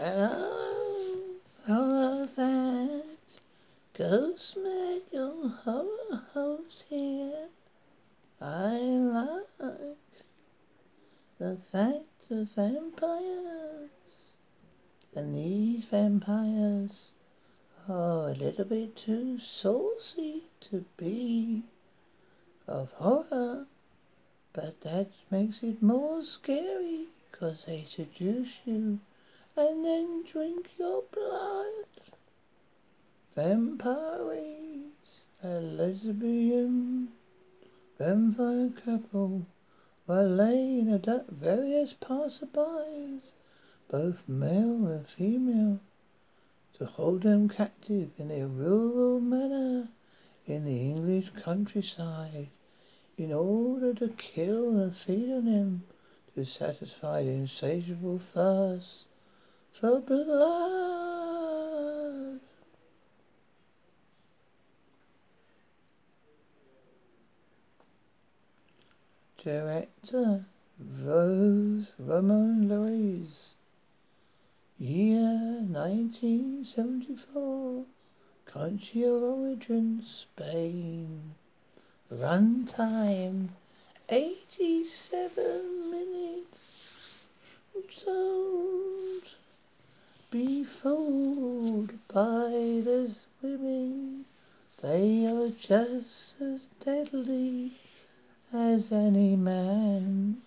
Hello, horror fans. Ghost your horror host here. I like the fact of vampires. And these vampires are a little bit too saucy to be of horror. But that makes it more scary, 'cause they seduce you and then drink your blood. Vampyres, a lesbian vampire couple were laying at various passerbys, both male and female, to hold them captive in a rural manner in the English countryside, in order to kill and feed on to satisfy the insatiable thirst for blood. Director José Ramón Larraz. Year 1974. Country of origin Spain. Run time 87 minutes. Don't be fooled by the women. They are just as deadly as any man.